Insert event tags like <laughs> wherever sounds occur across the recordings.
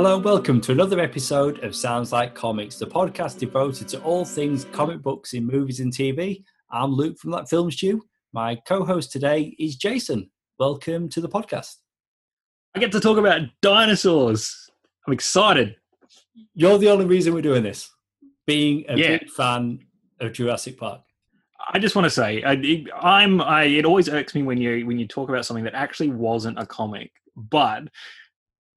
Hello and welcome to another episode of Sounds Like Comics, the podcast devoted to all things comic books in movies and TV. I'm Luke from That Film Stew. My co-host today is Jason. Welcome to the podcast. I get to talk about dinosaurs. I'm excited. You're the only reason we're doing this. Being a Yeah. big fan of Jurassic Park. I just want to say, I, I'm. I, it always irks me when you when you talk about something that actually wasn't a comic, but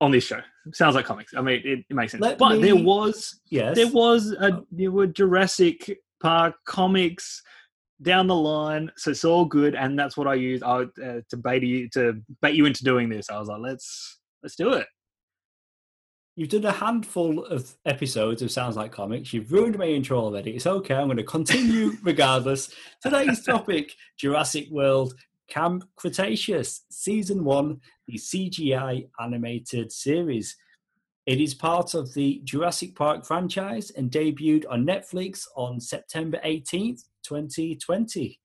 on this show, sounds like comics. I mean, it, it makes sense. Let but there was Yes. there was a there were Jurassic Park comics down the line, so it's all good, and that's what I used I, uh, to bait you to bait you into doing this. I was like, let's let's do it. You've done a handful of episodes of Sounds Like Comics. You've ruined my intro already. It's okay. I'm going to continue <laughs> regardless. Today's topic Jurassic World Camp Cretaceous, Season 1, the CGI animated series. It is part of the Jurassic Park franchise and debuted on Netflix on September 18th, 2020.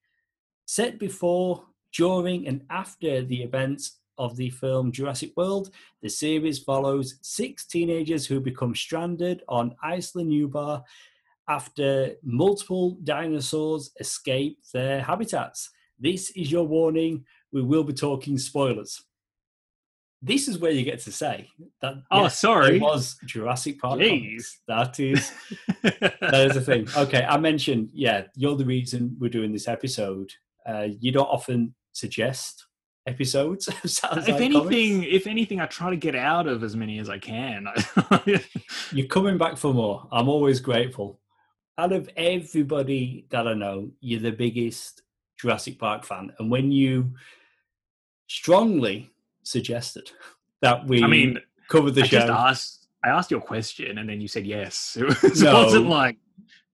Set before, during, and after the events of the film Jurassic World, the series follows six teenagers who become stranded on Isla Nublar after multiple dinosaurs escape their habitats. This is your warning. We will be talking spoilers. This is where you get to say that. Oh, yes, sorry. It was Jurassic Park. Jeez. comics. That is <laughs> that is the thing. Okay, I mentioned, yeah, you're the reason we're doing this episode. Uh, you don't often suggest episodes. <laughs> If like anything, comics. if anything, I try to get out of as many as I can. <laughs> you're coming back for more. I'm always grateful. Out of everybody that I know, you're the biggest Jurassic Park fan, and when you strongly suggested that we, I mean, cover the I show, just asked. I asked you a question, and then you said yes. <laughs> It, was, No. wasn't like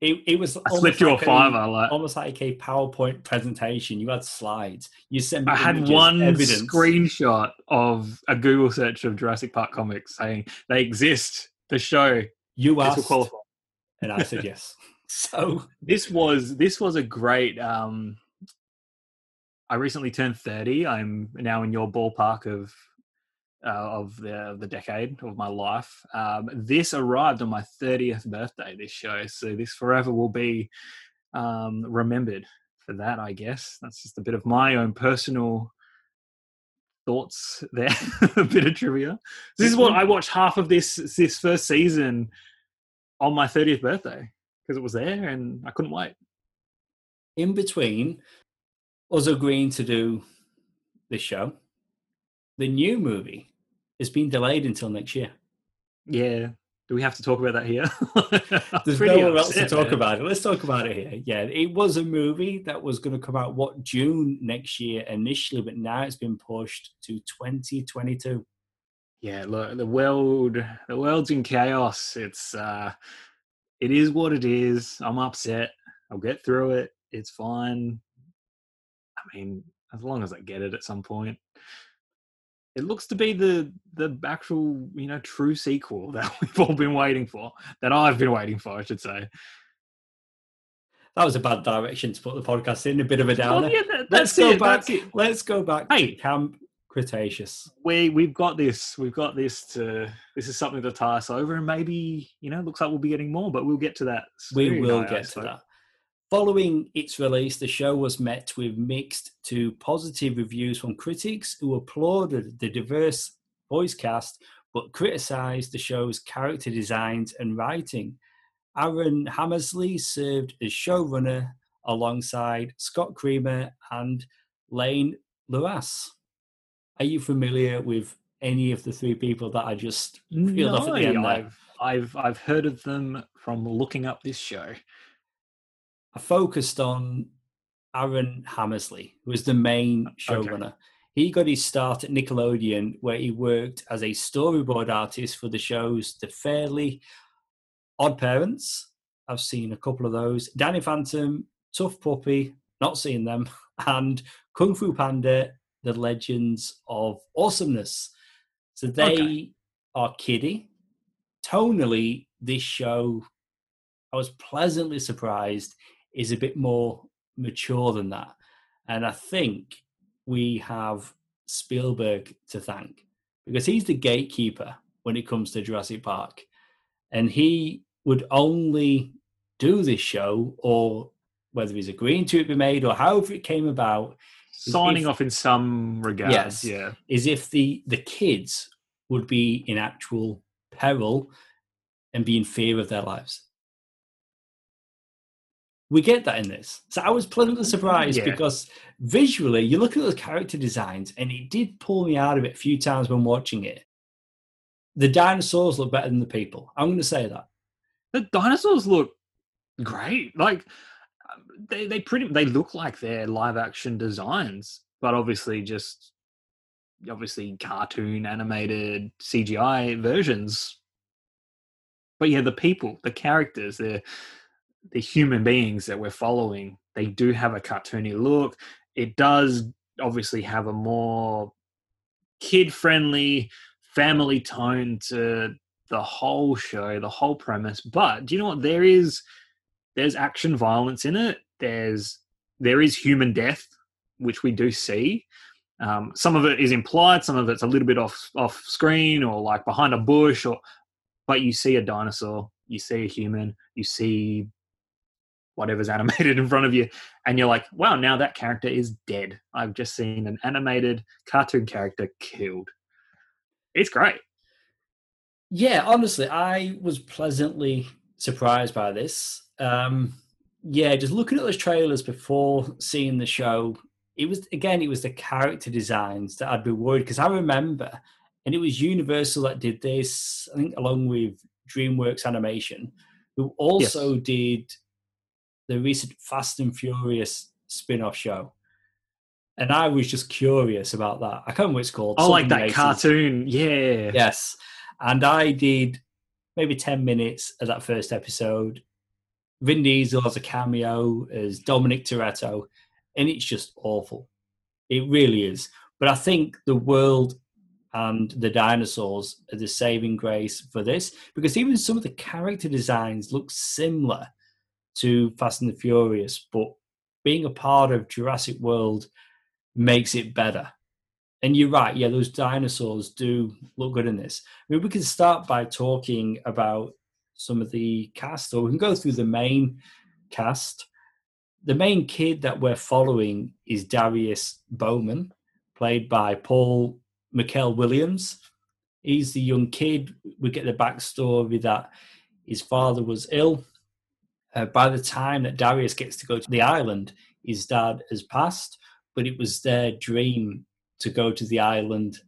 it, it was I almost slipped you like a fiver. Like almost like a PowerPoint presentation. You had slides. You sent me I had one evidence. screenshot of a Google search of Jurassic Park comics saying they exist. The show You asked, and I said yes. <laughs> So This was this was a great. um I recently turned thirty. I'm now in your ballpark of uh, of the the decade of my life. Um, this arrived on my thirtieth birthday. This show, so this forever will be um, remembered for that. I guess that's just a bit of my own personal thoughts there. <laughs> a bit of trivia. This is what I watched half of this this first season on my thirtieth birthday because it was there and I couldn't wait. in between us agreeing to do this show, the new movie has been delayed until next year. Yeah. Do we have to talk about that here? <laughs> <laughs> There's nowhere else to talk man. about it. Let's talk about it here. Yeah, it was a movie that was going to come out what June next year initially, but now it's been pushed to 2022. Yeah, look, the world, the world's in chaos. It's, uh, it is what it is. I'm upset. I'll get through it. It's fine. I mean, as long as I get it at some point. It looks to be the the actual, you know, true sequel <laughs> that we've all been waiting for. That I've been waiting for, I should say. That was a bad direction to put the podcast in. A bit of a downer. Well, yeah, that- let's go it, back. Let's go back Hey. to Camp Cretaceous. we we've got this we've got this to this is something to tie us over and maybe you know looks like we'll be getting more but we'll get to that We will get to that. Following its release, the show was met with mixed to positive reviews from critics who applauded the diverse voice cast but criticized the show's character designs and writing. Aaron Hammersley served as showrunner alongside Scott Kreamer and Lane Lueras. Are you familiar with any of the three people that I just reeled off at the end there? I've, I've I've heard of them from looking up this show I focused on Aaron Hammersley, who was the main uh, showrunner. He got his start at Nickelodeon, where he worked as a storyboard artist for the shows The Fairly Odd Parents. I've seen a couple of those. Danny Phantom, Tough Puppy, not seen them, <laughs> and Kung Fu Panda, The Legends of Awesomeness. So they Okay. are kiddie. Tonally, this show, I was pleasantly surprised, is a bit more mature than that. And I think we have Spielberg to thank because he's the gatekeeper when it comes to Jurassic Park. And he would only do this show, or whether he's agreeing to it be made, or however it came about. Signing if- off in some regards. Yes. Yeah. is if the the kids would be in actual peril and be in fear of their lives. We get that in this. So I was pleasantly surprised Yeah. because visually, you look at those character designs, and it did pull me out of it a few times when watching it. The dinosaurs look better than the people. I'm going to say that. The dinosaurs look great. Like um, they they pretty they look like they're live action designs, but obviously just obviously cartoon animated CGI versions. But yeah, the people, the characters, the the human beings that we're following, they do have a cartoony look. It does obviously have a more kid friendly family tone to the whole show, the whole premise. But do you know what? There is there's action violence in it. There's there is human death, which we do see. Um, some of it is implied, some of it's a little bit off off screen or like behind a bush, or but you see a dinosaur, you see a human, you see whatever's <laughs> animated in front of you, and you're like, wow, now that character is dead. I've just seen an animated cartoon character killed. It's great. Yeah, honestly, I was pleasantly surprised by this. Um, yeah, just looking at those trailers before seeing the show, it was again, it was the character designs that I'd be worried because I remember, and it was Universal that did this, I think, along with DreamWorks Animation, who also did the recent Fast and Furious spin-off show. And I was just curious about that. I can't remember what it's called. I like that races. cartoon. Yeah. Yes. And I did maybe 10 minutes of that first episode. Vin Diesel has a cameo as Dominic Toretto, and it's just awful. It really is. But I think the world and the dinosaurs are the saving grace for this because even some of the character designs look similar to Fast and the Furious, but being a part of Jurassic World makes it better. And you're right, yeah, those dinosaurs do look good in this. I mean, we can start by talking about some of the cast, or we can go through the main cast. The main kid that we're following is Darius Bowman, played by Paul McKell Williams. He's the young kid. We get the backstory that his father was ill. Uh, by the time that Darius gets to go to the island, his dad has passed, but it was their dream to go to the island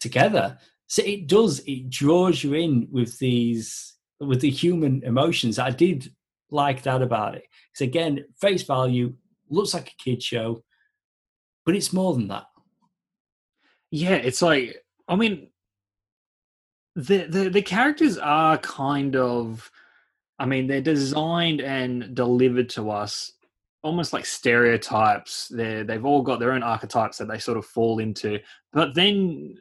together. So it does, it draws you in with these, with the human emotions. I did like that about it. Because again, face value looks like a kid show, but it's more than that. Yeah, it's like I mean the the the characters are kind of I mean they're designed and delivered to us almost like stereotypes. They they've all got their own archetypes that they sort of fall into. But then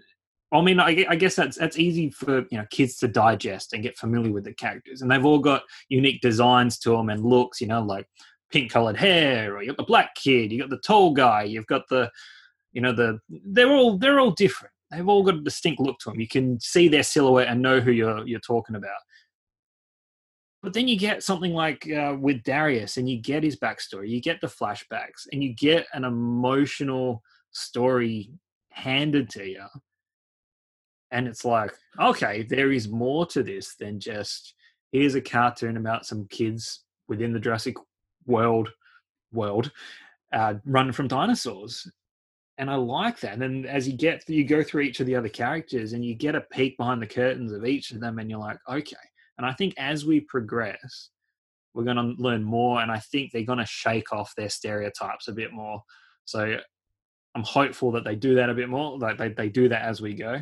I mean I, I guess that's that's easy for you know kids to digest and get familiar with the characters and they've all got unique designs to them and looks, you know, like pink colored hair or you got the black kid, you got the tall guy, you've got the you know the they're all they're all different they've all got a distinct look to them you can see their silhouette and know who you're you're talking about but then you get something like uh, with darius and you get his backstory you get the flashbacks and you get an emotional story handed to you and it's like okay there is more to this than just here's a cartoon about some kids within the jurassic world world uh, running from dinosaurs and I like that. And then as you get you go through each of the other characters and you get a peek behind the curtains of each of them, and you're like, okay. And I think as we progress, we're going to learn more, and I think they're going to shake off their stereotypes a bit more. So I'm hopeful that they do that a bit more. Like they they do that as we go.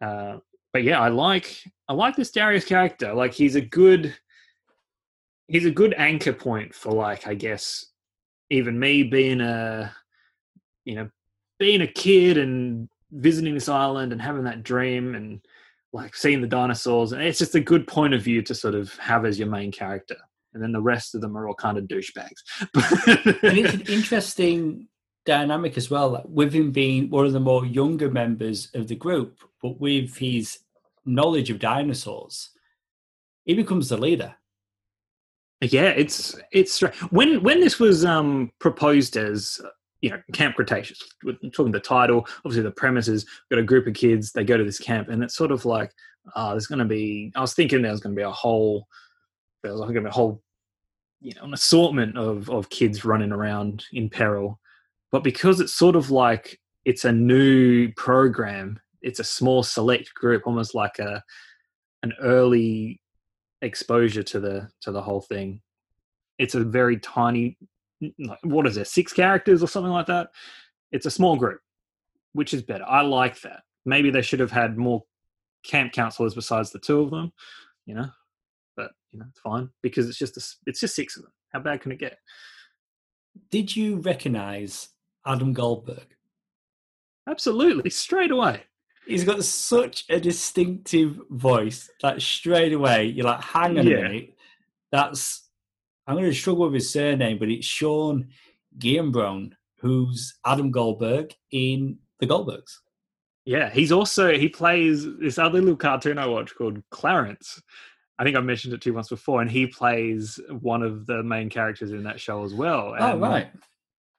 Uh, but yeah, I like I like this Darius character. Like he's a good he's a good anchor point for like I guess even me being a you know, being a kid and visiting this island and having that dream and like seeing the dinosaurs, and it's just a good point of view to sort of have as your main character. And then the rest of them are all kind of douchebags. and it's an <laughs> interesting dynamic as well, like with him being one of the more younger members of the group, but with his knowledge of dinosaurs, he becomes the leader. Yeah, it's it's when when this was um proposed as you know Camp Cretaceous. We're talking the title, obviously the premise is got a group of kids. They go to this camp, and it's sort of like, oh, there's going to be. I was thinking there was going to be a whole, there was going to be a whole, you know, an assortment of of kids running around in peril, but because it's sort of like it's a new program, it's a small select group, almost like a an early exposure to the to the whole thing. It's a very tiny what is it, six characters or something like that. It's a small group, which is better. I like that. Maybe they should have had more camp counselors besides the two of them, you know. But you know, it's fine because it's just a, it's just six of them. How bad can it get? Did you recognize Adam Goldberg? Absolutely, straight away. He's got such a distinctive voice that straight away you're like, hang on yeah. a minute, that's I'm going to struggle with his surname, but it's Sean Giambrone, who's Adam Goldberg in The Goldbergs. Yeah, he's also he plays this other little cartoon I watch called Clarence. I think I mentioned it to you once before, and he plays one of the main characters in that show as well. Oh, and, oh right.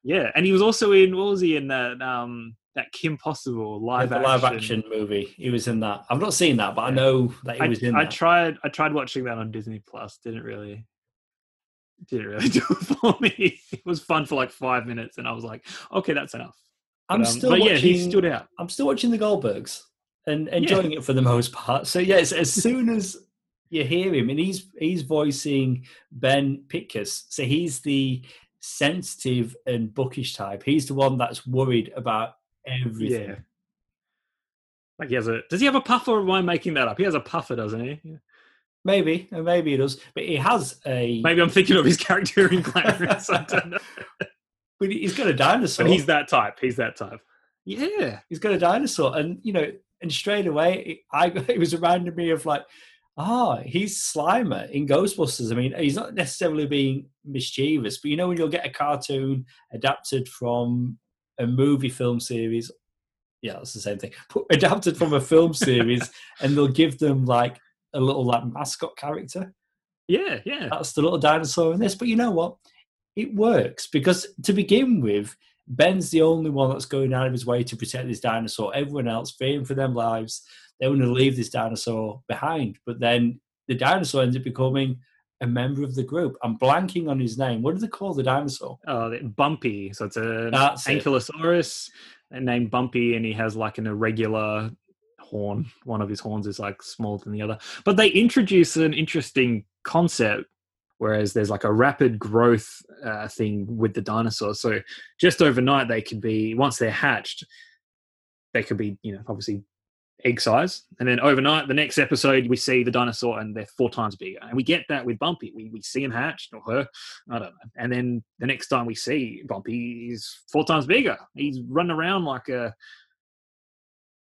Yeah, and he was also in what was he in that um that Kim Possible live yeah, live action movie. He was in that. I've not seen that, but I know that he I, was in. I that. tried. I tried watching that on Disney Plus. Didn't really didn't really <laughs> do it for me. It was fun for like five minutes, and I was like, okay, that's enough. I'm but, um, still watching, yeah, he stood out. I'm still watching the Goldbergs and enjoying yeah. it for the most part. So yes, as soon as you hear him, and he's he's voicing Ben Pincus, so he's the sensitive and bookish type. He's the one that's worried about everything. Yeah. Like he has a does he have a puffer or am I making that up? He has a puffer, doesn't he? Maybe, maybe he does. But he has a. Maybe I'm thinking of his character in Clarence. <laughs> I don't know. But he's got a dinosaur. But he's that type. He's that type. Yeah, he's got a dinosaur, and you know, and straight away, I <laughs> it was reminding me of like, ah, oh, he's Slimer in Ghostbusters. I mean, he's not necessarily being mischievous, but you know, when you'll get a cartoon adapted from a movie film series, yeah, it's the same thing. <laughs> Adapted from a film series, and they'll give them like a little like mascot character. Yeah, yeah. That's the little dinosaur in this. But you know what? It works because to begin with, Ben's the only one that's going out of his way to protect this dinosaur. Everyone else, fearing for their lives, they want to leave this dinosaur behind. But then the dinosaur ends up becoming a member of the group. I'm blanking on his name. What do they call the dinosaur? Oh, Bumpy. So it's a ankylosaurus uh, named Bumpy, and he has like an irregular horn. One of his horns is like smaller than the other. But they introduce an interesting concept, whereas there's like a rapid growth uh, thing with the dinosaurs. So just overnight, they could be once they're hatched, they could be you know obviously egg size, and then overnight, the next episode we see the dinosaur and they're four times bigger, and we get that with Bumpy. We we see him hatched or her, I don't know, and then the next time we see Bumpy, he's four times bigger. He's running around like a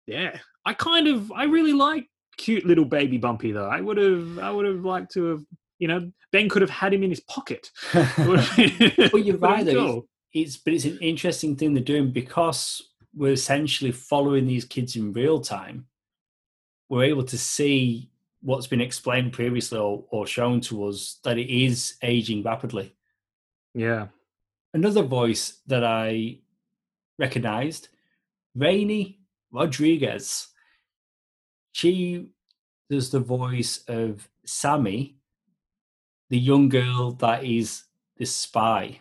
yeah, I kind of I really like cute little baby Bumpy though. I would have I would have liked to have you know Ben could have had him in his pocket. <laughs> <laughs> well, you're right though. It's, it's but it's an interesting thing they're doing because we're essentially following these kids in real time. We're able to see what's been explained previously or, or shown to us that it is aging rapidly. Yeah. Another voice that I recognized, Raini Rodriguez. She does the voice of Sammy, the young girl that is the spy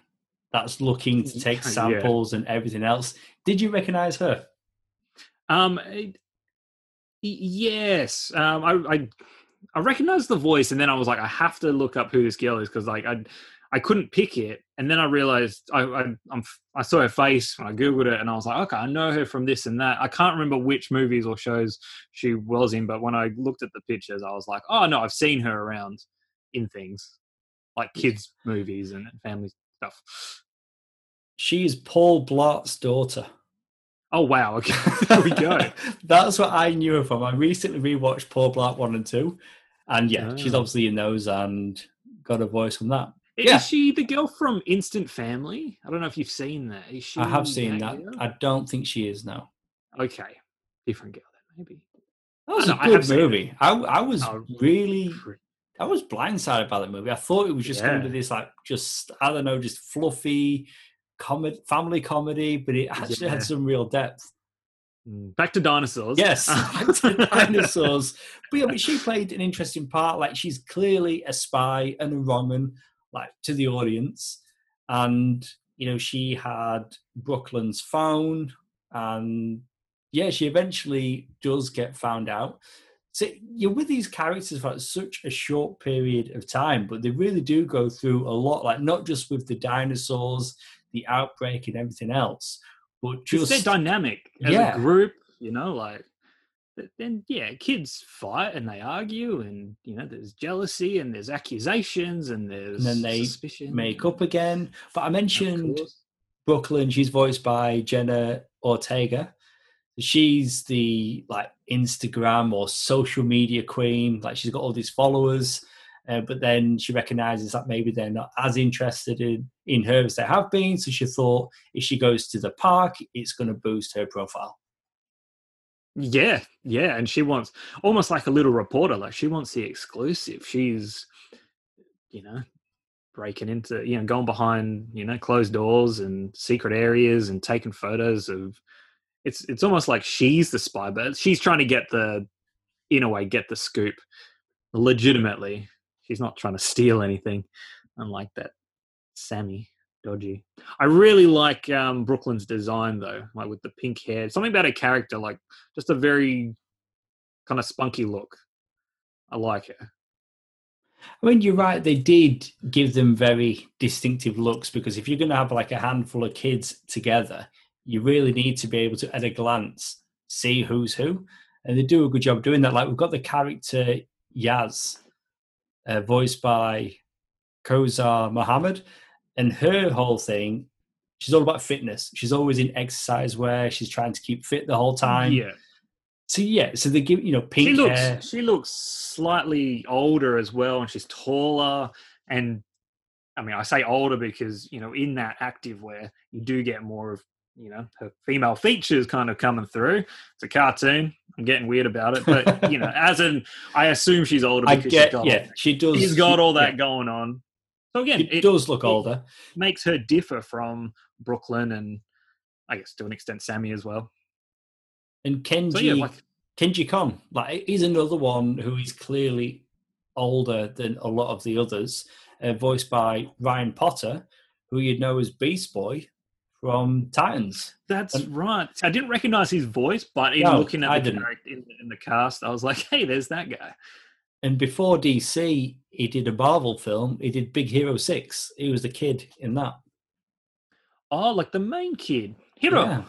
that's looking to take samples yeah. and everything else. Did you recognize her? Um, yes. Um, I, I I recognized the voice, and then I was like, I have to look up who this girl is because like I I couldn't pick it, and then I realized I, I I'm, I saw her face when I googled it, and I was like, okay, I know her from this and that. I can't remember which movies or shows she was in, but when I looked at the pictures, I was like, oh no, I've seen her around in things like kids movies and family stuff. She's Paul Blart's daughter. Oh wow! Okay, <laughs> <laughs> there we go. That's what I knew her from. I recently rewatched Paul Blart one and two, and yeah, oh. she's ah. obviously in those and got a voice from that. Is she the girl from Instant Family? I don't know if you've seen that. Is she? I have seen that. I don't think she is now. Okay, different girl then, maybe. That was I a I good it. movie. I, I was Oh, really, I was blindsided by that movie. I thought it was just going to be this, like, just I don't know, just fluffy comedy, family comedy, but it actually Yeah. had some real depth. Mm, Back to dinosaurs. Yes, <laughs> back to dinosaurs. But yeah, but she played an interesting part. Like she's clearly a spy and a wrong'un, like to the audience. And you know, she had Brooklyn's phone, and yeah, she eventually does get found out. So you're with these characters for such a short period of time, but they really do go through a lot. Like not just with the dinosaurs, the outbreak, and everything else, but just they're dynamic as Yeah. a group. You know, like th- then yeah, kids fight and they argue, and you know, there's jealousy and there's accusations and there's then they suspicion. make up again. But I mentioned. Brooklyn. She's voiced by Jenna Ortega. She's the like Instagram or social media queen. Like she's got all these followers, uh, but then she recognizes that maybe they're not as interested in in her as they have been. So she thought if she goes to the park, it's going to boost her profile. Yeah, yeah, and she wants almost like a little reporter. Like she wants the exclusive. She's, you know, breaking into, you know, going behind, you know, closed doors and secret areas and taking photos of. It's it's almost like she's the spy, but she's trying to get the, in a way, get the scoop, legitimately. She's not trying to steal anything, unlike that Sammy dodgy. I really like um, Brooklyn's design though, like with the pink hair. Something about her character, like just a very kind of spunky look. I like her. I mean, you're right. They did give them very distinctive looks because if you're going to have like a handful of kids together, you really need to be able to, at a glance, see who's who. And they do a good job doing that. Like we've got the character Yaz, uh, voiced by Kausar Mohammed, and her whole thing, she's all about fitness. She's always in exercise wear. She's trying to keep fit the whole time. Yeah, So yeah, so they give you know pink she looks hair. she looks slightly older as well, and she's taller. And I mean, I say older because you know, in that active wear, you do get more of you know her female features kind of coming through. It's a cartoon. I'm getting weird about it, but you know, <laughs> as in, I assume she's older I because get she's got yeah, she does. she's got she- all that yeah, going on. So again, It, it does look it- older. makes her differ from Brooklyn and I guess to an extent Sammy as well. And Kenji So yeah, like Kenji Kon, like he's another one who is clearly older than a lot of the others, uh, voiced by Ryan Potter, who you'd know as Beast Boy from Titans. that's and- right. I didn't recognize his voice, but in No, looking at the in, in the cast, I was like, <laughs> hey, there's that guy. And before DC, he did a Marvel film. He did Big Hero Six. He was the kid in that. Oh, like the main kid, Hero. Yeah,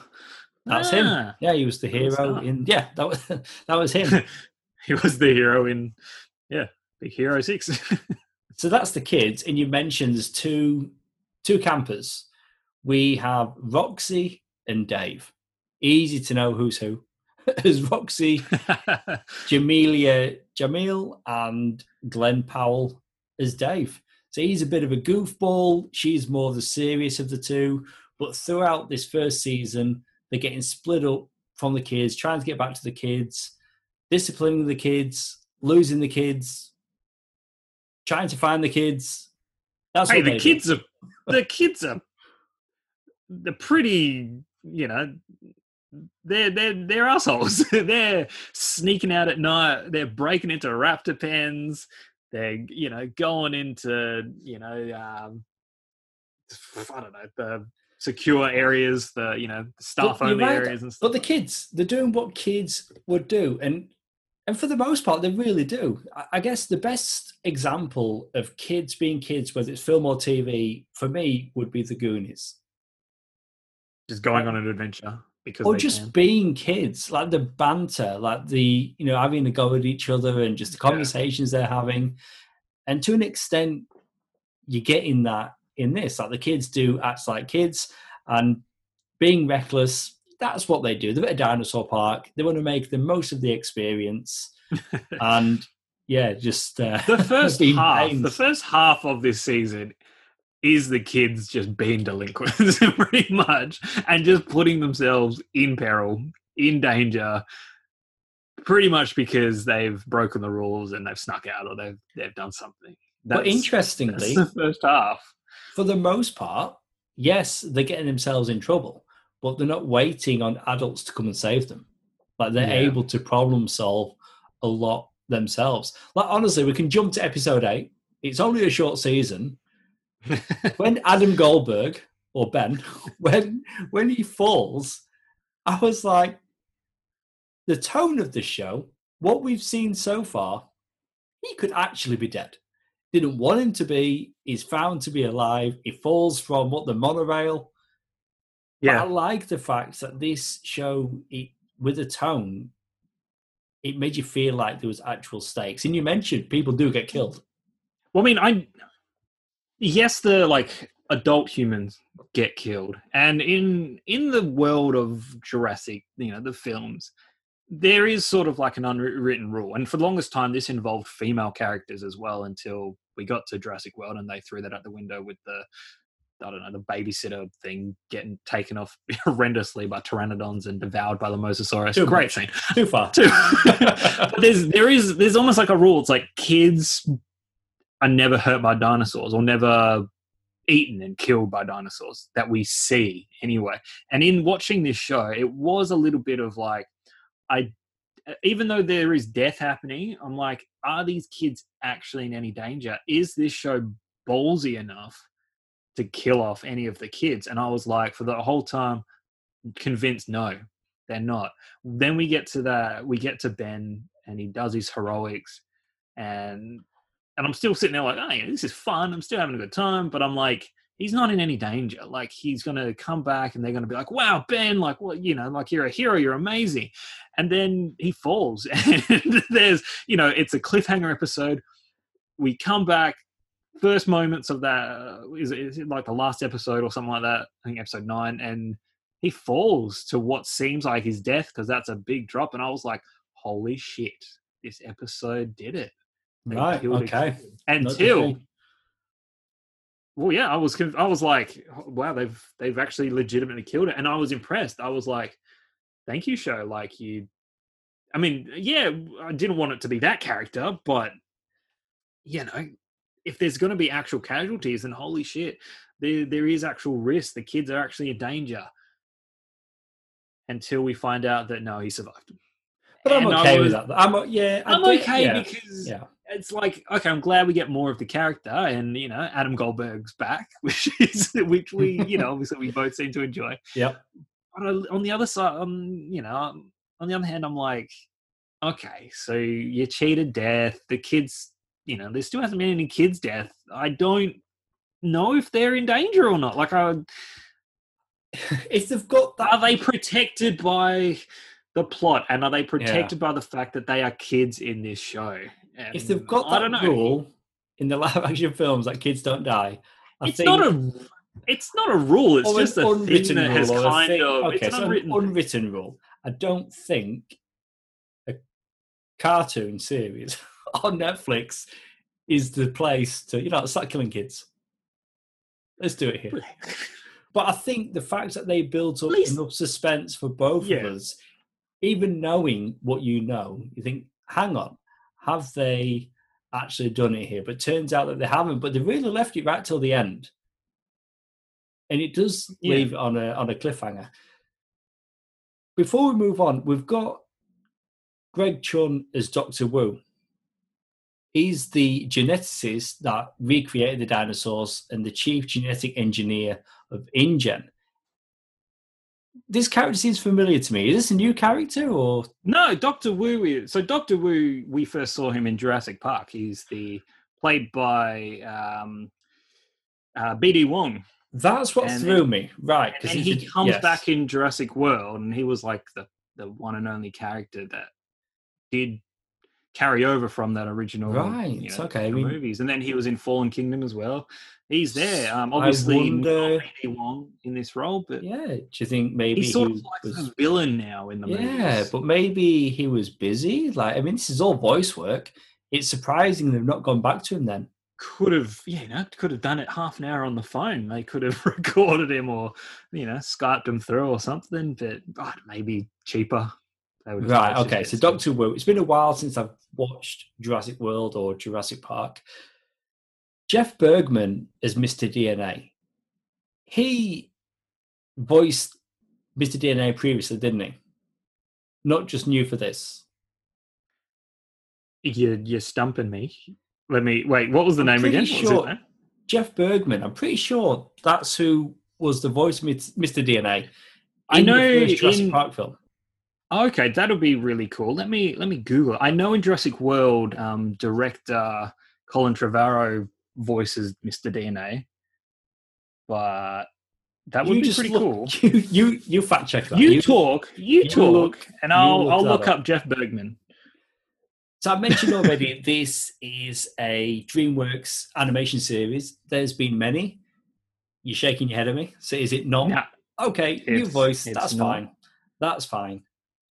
that's him. Ah, Yeah, he was the hero start. in. Yeah, that was <laughs> that was him. <laughs> He was the hero in yeah, Big Hero Six. <laughs> so that's the kids and you mentioned there's two two campers we have roxy and dave easy to know who's who <laughs> as roxy <laughs> jameela jamil and glen powell as dave so he's a bit of a goofball she's more the serious of the two but throughout this first season they're getting split up from the kids trying to get back to the kids disciplining the kids losing the kids trying to find the kids. That's hey, what the do. kids are the kids are they're pretty, you know, they're they're they're assholes. <laughs> they're sneaking out at night. They're breaking into raptor pens. They're you know going into you know um, I don't know the secure areas, the you know staff only right, areas and stuff. But the kids, they're doing what kids would do, and and for the most part, they really do. I guess the best example of kids being kids, whether it's film or TV, for me would be the Goonies, just going on an adventure because or just can. being kids, like the banter, like the you know having a go at each other, and just the Yeah. conversations they're having, and to an extent, you're getting that in this. Like the kids do act like kids, and being reckless. That's what they do. They're at a dinosaur park. They want to make the most of the experience, <laughs> and yeah, just uh, the <laughs> first half pains. the first half of this season is the kids just being delinquents <laughs> pretty much and just putting themselves in peril in danger pretty much because they've broken the rules and they've snuck out or they've they've done something. but interestingly, that's the first half. for the most part, yes, they're getting themselves in trouble, but they're not waiting on adults to come and save them. Like they're Yeah. able to problem solve a lot themselves. Like honestly, we can jump to episode eight. It's only a short season. <laughs> when Adam Goldberg or Ben, <laughs> when when he falls, I was like, the tone of the show, what we've seen so far, he could actually be dead. Didn't want him to be. He's found to be alive. He falls from what the monorail. But I like the fact that this show, it, with the tone, it made you feel like there was actual stakes. And you mentioned people do get killed. well, I mean, I yes, the like adult humans get killed, and in in the world of Jurassic, you know, the films, there is sort of like an unwritten rule, and for the longest time, this involved female characters as well until we got to Jurassic World, and they threw that out the window with the. I don't know the babysitter thing getting taken off <laughs> horrendously by pteranodons and devoured by the mosasaurus. Too Great scene Too far. <laughs> too. <laughs> but there's there is there's almost like a rule. It's like kids are never hurt by dinosaurs or never eaten and killed by dinosaurs that we see anyway. And in watching this show, it was a little bit of like I even though there is death happening, I'm like, are these kids actually in any danger? Is this show ballsy enough to kill off any of the kids? And I was like, for the whole time, convinced no, they're not. Then we get to that, we get to Ben and he does his heroics and and I'm still sitting there like, oh yeah, this is fun. I'm still having a good time, but I'm like, he's not in any danger. Like he's gonna come back and they're gonna be like, wow, Ben, like well, you know, like you're a hero, you're amazing. And then he falls, <laughs> and there's, you know, it's a cliffhanger episode. We come back, first moments of that uh, is it like the last episode or something like that? I think episode nine, and he falls to what seems like his death because that's a big drop. And I was like, holy shit, this episode did it. Right. killed Okay. Until well, yeah, I was I was like, "Oh, wow, they've they've actually legitimately killed it, and I was impressed. I was like, thank you, show. Like you, I mean, yeah, I didn't want it to be that character, but you know, if there's going to be actual casualties, then holy shit, there there is actual risk. The kids are actually in danger. Until we find out that no, he survived. But I'm And okay was- with that. I'm yeah. I I'm get- okay yeah, because yeah. It's like okay, I'm glad we get more of the character, and you know, Adam Goldberg's back, <laughs> which is which we you know obviously we both seem to enjoy. Yep. But on the other side, um, you know, um, on the other hand, I'm like, okay, so you cheated death. The kids, you know, there still hasn't been any kids' death. I don't know if they're in danger or not. Like, I <laughs> If they've got that, are they protected by the plot, and are they protected by the fact that they are kids in this show? Um, if And they've got I that don't know. rule in the <laughs> live action films that kids don't die, I it's think not a it's not a rule it's just an a thing unwritten that has kind thing- of okay, it's an so an unwritten unwritten rule. I don't think a cartoon series <laughs> on Netflix is the place to you know start killing kids. Let's do it here. But I think the fact that they built up At least- enough suspense for both Yeah. of us, even knowing what you know, you think, hang on, have they actually done it here? But turns out that they haven't. But they really left it right till the end, and it does Yeah. leave it on a on a cliffhanger. Before we move on, we've got Greg Chun as Doctor Wu. He's the geneticist that recreated the dinosaurs and the chief genetic engineer of InGen. This character seems familiar to me. Is this a new character or no dr wu is so dr wu we first saw him in jurassic park he's the played by um uh, bd wong that's what And- threw me? Right, he's he comes yes. back in jurassic world and he was like the the one and only character that did carry over from that original Right, you know, okay, I mean- movies and then he was in fallen kingdom as well he's there um obviously wonder- not bd wong in this role but Yeah, do you think maybe he's sort he of like was? the villain now in the movie? Yeah, movies. but maybe he was busy. Like, I mean, this is all voice work. It's surprising they've not gone back to him then. could have, yeah, you know, could have done it half an hour on the phone. They could have <laughs> recorded him or, you know, Skyped him through or something. But oh, maybe cheaper. They were Right. both Okay. So. Doctor Wu. It's been a while since I've watched Jurassic World or Jurassic Park. Jeff Bergman as Mr. DNA. He voiced Mr. DNA previously, didn't he? Not just new for this. You're, you're stumping me. Let me wait. What was the I'm name again? What was sure- it. Jeff Bergman. I'm pretty sure that's who was the voice of Mr. DNA. I in the know first Jurassic in- Park film. Okay, that'll be really cool. Let me let me Google. it. I know in Jurassic World, um, director Colin Trevorrow voices Mr. DNA, but that would You be pretty look- cool. <laughs> You you you fact check that. You, talk, you, you talk, look- and I'll look I'll look up. up Jeff Bergman. So I mentioned already, <laughs> this is a DreamWorks animation series. There's been many. You're shaking your head at me. So is it not? Nah, Okay, new voice. That's not. fine. That's fine.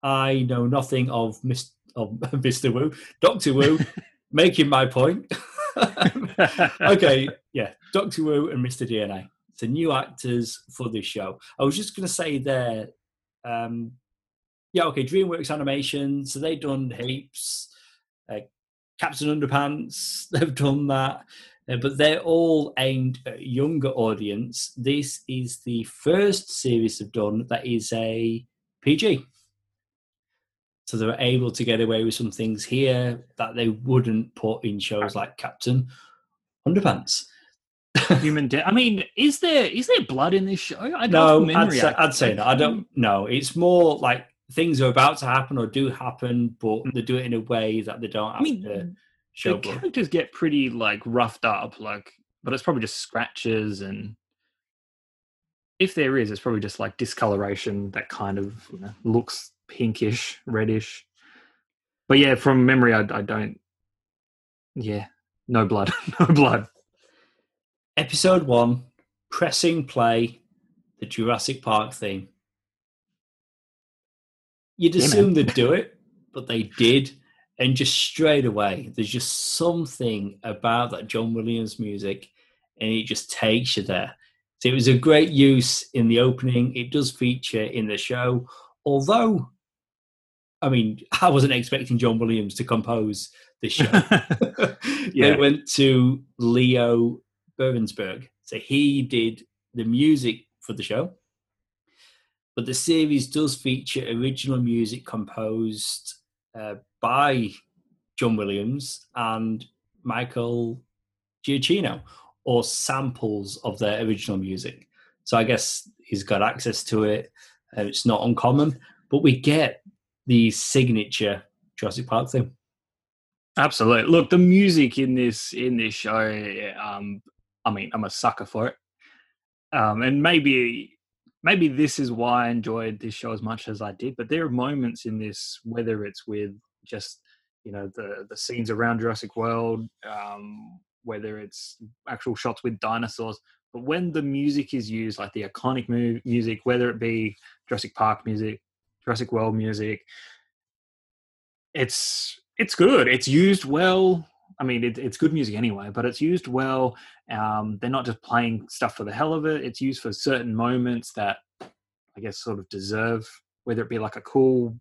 I know nothing of Mr. Of <laughs> Mr. Wu, Doctor Wu, <laughs> making my point. <laughs> okay, yeah, Doctor Wu and Mr. DNA. The new actors for this show. I was just going to say there. Um, yeah, okay, DreamWorks Animation. So they've done heaps. Uh, Captain Underpants. They've done that. Uh, but they're all aimed at younger audience. This is the first series they've done that is a PG. So they're able to get away with some things here that they wouldn't put in shows like Captain Underpants. Human de- I mean, is there is there blood in this show? I don't No, I'd say, I'd say no. I don't know. It's more like things are about to happen or do happen, but mm. they do it in a way that they don't have I mean, to show the blood. characters get pretty like roughed up, like, but it's probably just scratches and if there is, it's probably just like discoloration that kind of you know, looks pinkish, reddish. But yeah, from memory, I, I don't. Yeah, no blood, <laughs> no blood. Episode one, pressing play, the Jurassic Park theme. You'd Yeah, assume they'd do it, but they did. And just straight away, there's just something about that John Williams music, and it just takes you there. So it was a great use in the opening. It does feature in the show, although, I mean, I wasn't expecting John Williams to compose this show <laughs> <laughs> Yeah. they went to Leo Birenberg. So he did the music for the show. But the series does feature original music composed uh, by John Williams and Michael Giacchino, or samples of their original music. So I guess he's got access to it. Uh, it's not uncommon, but we get the signature Jurassic Park theme. Absolutely. Look, the music in this in this show, um, I mean, I'm a sucker for it. Um, and maybe maybe this is why I enjoyed this show as much as I did. But there are moments in this, whether it's with just you know the the scenes around Jurassic World, um, whether it's actual shots with dinosaurs, but when the music is used, like the iconic mu- music, whether it be Jurassic Park music, Jurassic World music, it's it's good. It's used well. I mean, it, it's good music anyway, but it's used well. Um, they're not just playing stuff for the hell of it. It's used for certain moments that I guess sort of deserve, whether it be like a cool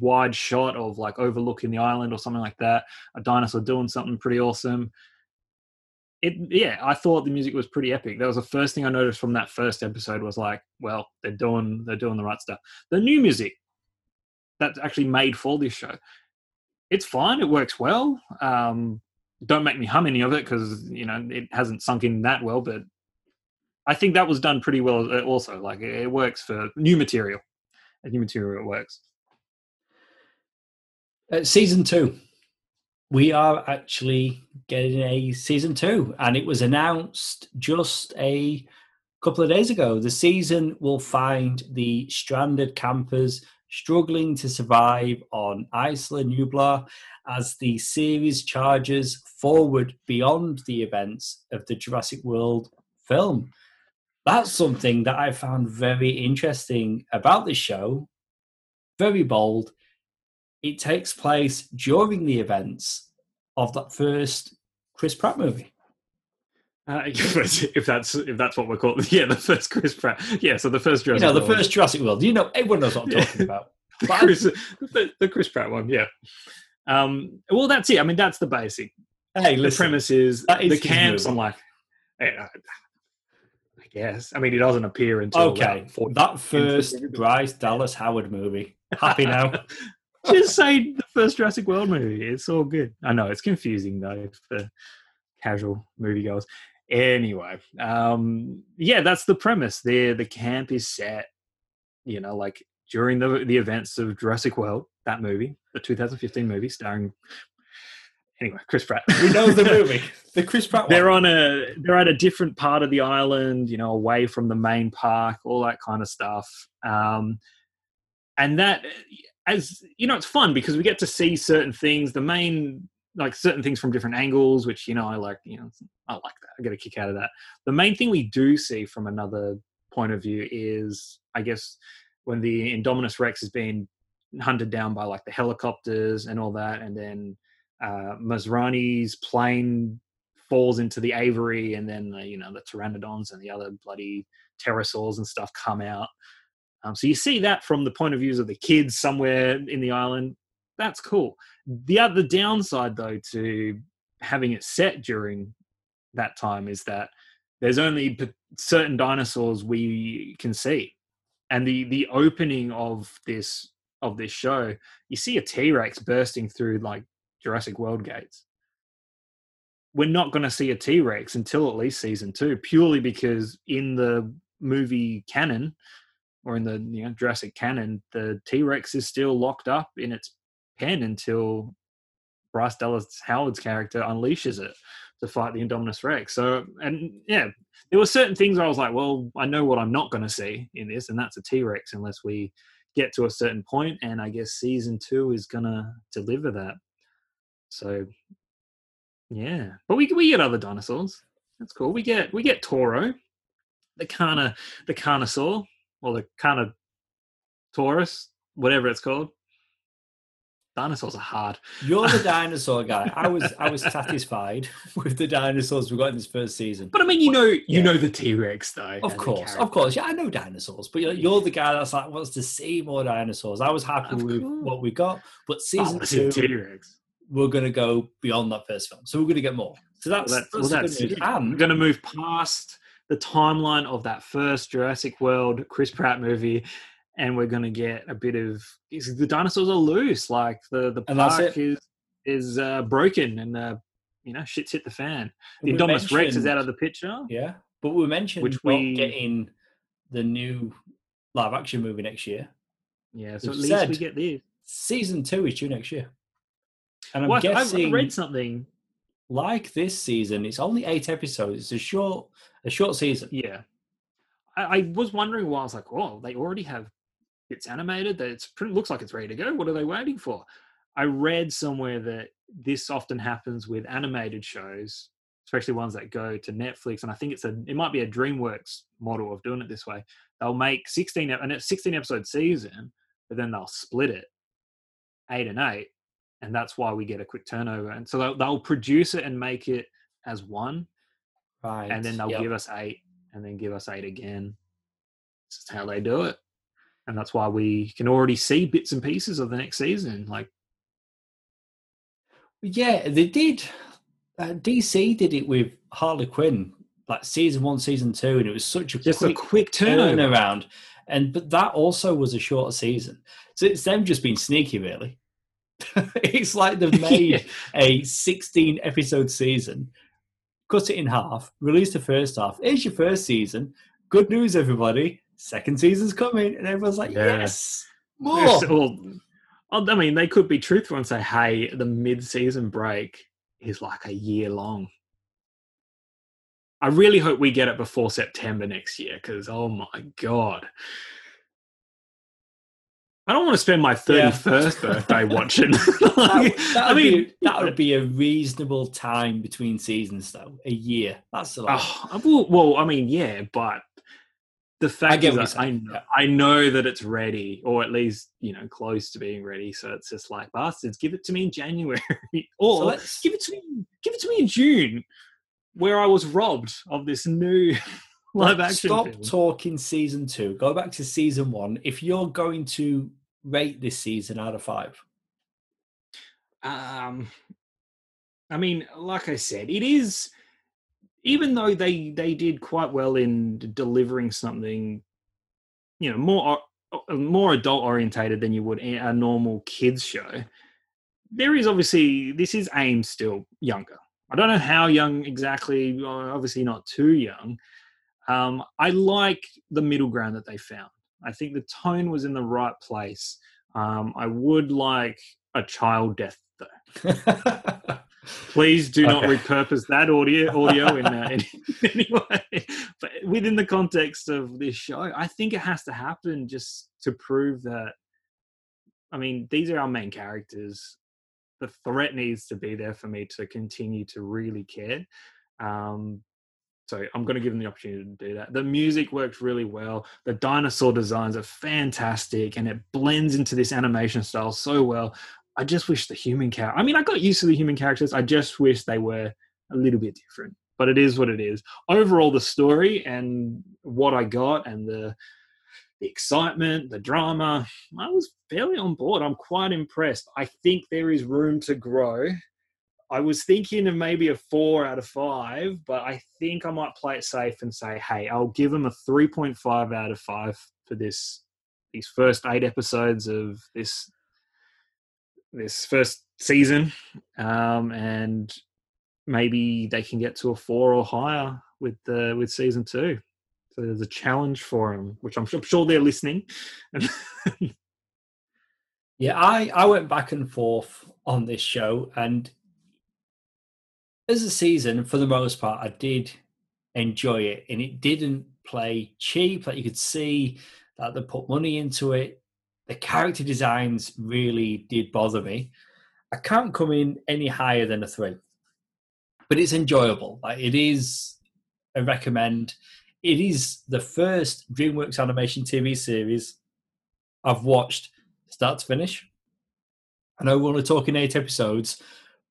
wide shot of like overlooking the island or something like that, a dinosaur doing something pretty awesome. It yeah, I thought the music was pretty epic. That was the first thing I noticed from that first episode was like, well, they're doing they're doing the right stuff. The new music that's actually made for this show it's fine. It works well. Um, don't make me hum any of it because you know it hasn't sunk in that well. But I think that was done pretty well. uh, Also, like it works for new material. New material works. Uh, season two. We are actually getting a season two, and it was announced just a couple of days ago. The season will find the stranded campers struggling to survive on Isla Nublar as the series charges forward beyond the events of the Jurassic World film. That's something that I found very interesting about this show. Very bold it takes place during the events of that first Chris Pratt movie. Uh, <laughs> if that's if that's what we're calling, <laughs> yeah, the first Chris Pratt, yeah. So the first You know, the World. first Jurassic World. You know, everyone knows what I'm <laughs> talking about. the, Chris, the, the Chris Pratt one, yeah. Um, well, that's it. I mean, that's the basic. Hey, the listen, premise is, is the camps. movie. I'm like, eh, I guess. I mean, it doesn't appear until okay, about 40 that first Bryce Dallas Howard movie. Happy now. Just say the first Jurassic World movie. It's all good. I know it's confusing though for casual movie moviegoers. Anyway, um, yeah, that's the premise. There, the camp is set. You know, like during the the events of Jurassic World, that movie, the 2015 movie starring. Anyway, Chris Pratt. we know the movie, <laughs> the Chris Pratt one. they're on a they're at a different part of the island you know away from the main park all that kind of stuff um and that as you know it's fun because we get to see certain things. The main like certain things from different angles which you know i like you know i like that. I get a kick out of that. The main thing we do see from another point of view is i guess when the indominus rex is being hunted down by like the helicopters and all that and then uh Masrani's plane falls into the aviary and then the, you know the pteranodons and the other bloody pterosaurs and stuff come out um, so you see that from the point of views of the kids somewhere in the island. That's cool. The other downside though to having it set during that time is that there's only certain dinosaurs we can see. And the the opening of this of this show you see a t-rex bursting through like jurassic world gates. We're not going to see a T Rex until at least season two, purely because in the movie canon or in the you know, Jurassic canon, the T Rex is still locked up in its pen until Bryce Dallas Howard's character unleashes it to fight the Indominus Rex. So, and yeah, there were certain things where I was like, well, I know what I'm not going to see in this, and that's a T Rex unless we get to a certain point, and I guess season two is going to deliver that. So yeah, but we we get other dinosaurs. That's cool. We get we get Toro, the Carna the Carnosaur or the Carna Taurus, whatever it's called. Dinosaurs are hard. You're the <laughs> dinosaur guy. I was I was satisfied <laughs> with the dinosaurs we got in this first season. But I mean, you know, you Yeah. know the T Rex though. Of course, of course. Yeah, I know dinosaurs, but you're, you're the guy that's like wants to see more dinosaurs. I was happy Of with course. what we got, but Oh, season two, T-Rex. we're going to go beyond that first film, so we're going to get more. So that's, Well, that's, well, that's, the that's good news. it. We're going to move past the timeline of that first Jurassic World Chris Pratt movie, and we're going to get a bit of is- the dinosaurs are loose. Like the the And park is is uh, broken, and uh, you know shit's hit the fan. The we Indominus Rex is out of the picture. Yeah, but we mentioned Which we- getting the new live action movie next year. Yeah, so at We've least we get this. Season two is due next year, and I'm Well, I- I guessing read something. like this season, it's only eight episodes. It's a short, a short season. Yeah, I, I was wondering why. I was like, oh, they already have it's animated. That it's pretty, looks like it's ready to go. What are they waiting for? I read somewhere that this often happens with animated shows, especially ones that go to Netflix. And I think it's a it might be a DreamWorks model of doing it this way. They'll make sixteen and it's sixteen episode season, but then they'll split it eight and eight, and that's why we get a quick turnover. And so they'll, they'll produce it and make it as one, Right, and then they'll Yep. give us eight and then give us eight again. This is how they do it. And that's why we can already see bits and pieces of the next season. Like, Yeah, they did. Uh, DC did it with Harley Quinn, like season one, season two, and it was such a just quick a quick turnover. turnaround. And but that also was a shorter season, so it's them just being sneaky, really. <laughs> it's like they've <laughs> made a 16 episode season, cut it in half, release the first half. Here's your first season. Good news, everybody. Second season's coming, and everyone's like, Yeah. yes, more. well, I mean, they could be truthful and say, hey, the mid season break is like a year long. I really hope we get it before September next year because, oh my God. I don't want to spend my Yeah. 31st birthday <laughs> watching. <laughs> Like, that I mean, be, that would be a reasonable time between seasons, though. A year. That's a lot. Ah, oh, well, well, I mean, yeah, but the fact get is, that I, know. I know that it's ready, or at least you know close to being ready. So it's just like bastards, give it to me in January, <laughs> or So let's- give it to me, give it to me in June, where I was robbed of this new live action. Stop film. talking season two. Go back to season one. If you're going to rate this season out of five? Um, I mean, like I said, it is even though they they did quite well in delivering something, you know, more uh, more adult orientated than you would a normal kids show. There is obviously this is aimed still younger. I don't know how young exactly. Obviously, not too young. Um, I like the middle ground that they found. I think the tone was in the right place. Um, I would like a child death though. <laughs> Please do not repurpose that audio audio in, uh, <laughs> in, <laughs> any way. But within the context of this show, I think it has to happen just to prove that. I mean, these are our main characters. The threat needs to be there for me to continue to really care. Um, so I'm going to give them the opportunity to do that. The music works really well. The dinosaur designs are fantastic, and it blends into this animation style so well. I just wish the human character. I mean, I got used to the human characters. I just wish they were a little bit different. But it is what it is. Overall, the story and what I got, and the the excitement, the drama, I was fairly on board. I'm quite impressed. I think there is room to grow I was thinking of maybe a four out of five, but I think I might play it safe and say, hey, I'll give them a 3.5 out of five for this these first eight episodes of this this first season, um, and maybe they can get to a four or higher with the with season two. So there's a challenge for them, which I'm, I'm sure they're listening. <laughs> yeah, I I went back and forth on this show, and as a season, for the most part, I did enjoy it, and it didn't play cheap. Like you could see that they put money into it. The character designs really did bother me. I can't come in any higher than a three, but it's enjoyable. Like it is a recommend. It is the first DreamWorks animation TV series I've watched start to finish. I know we're only talking eight episodes,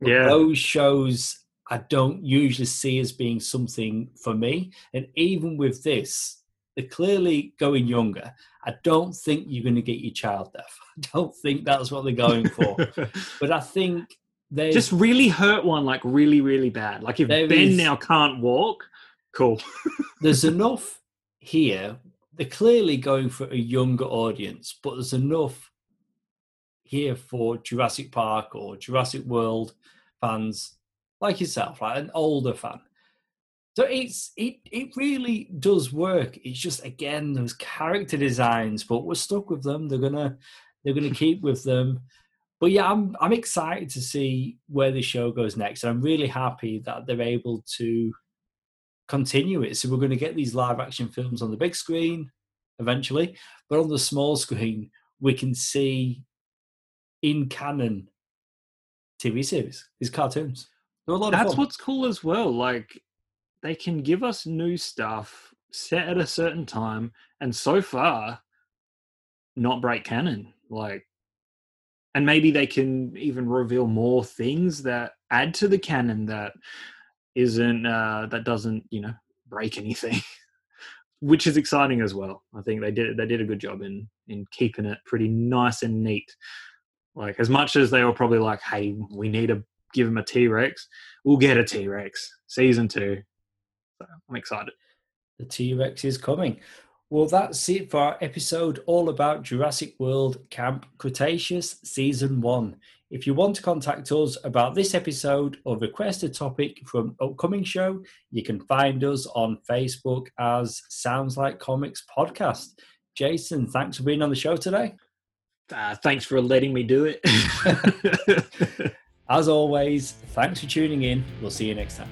yeah. those shows I don't usually see as being something for me. And even with this, they're clearly going younger. I don't think you're going to get your child deaf. <laughs> I don't think that's what they're going for. <laughs> but I think they just really hurt one like really, really bad. Like if Ben is, now can't walk, cool. <laughs> there's enough here. They're clearly going for a younger audience, but there's enough here for Jurassic Park or Jurassic World fans like yourself, right? An older fan. So it's it it really does work. It's just again those character designs, but we're stuck with them. They're gonna they're gonna keep with them. But yeah, I'm I'm excited to see where the show goes next. I'm really happy that they're able to continue it. So we're going to get these live action films on the big screen eventually, but on the small screen we can see in canon TV series, these cartoons. That's what's cool as well. Like they can give us new stuff set at a certain time, and so far, not break canon. Like, and maybe they can even reveal more things that add to the canon that isn't uh, that doesn't you know break anything, <laughs> which is exciting as well. I think they did they did a good job in in keeping it pretty nice and neat. Like as much as they were probably like, "Hey, we need a give him a T Rex. We'll get a T Rex season two. So I'm excited. The T Rex is coming. Well, that's it for our episode all about Jurassic World Camp Cretaceous Season 1. If you want to contact us about this episode or request a topic from upcoming show, you can find us on Facebook as Sounds Like Comics Podcast. Jason, thanks for being on the show today. Uh, thanks for letting me do it. <laughs> <laughs> As always, thanks for tuning in. We'll see you next time.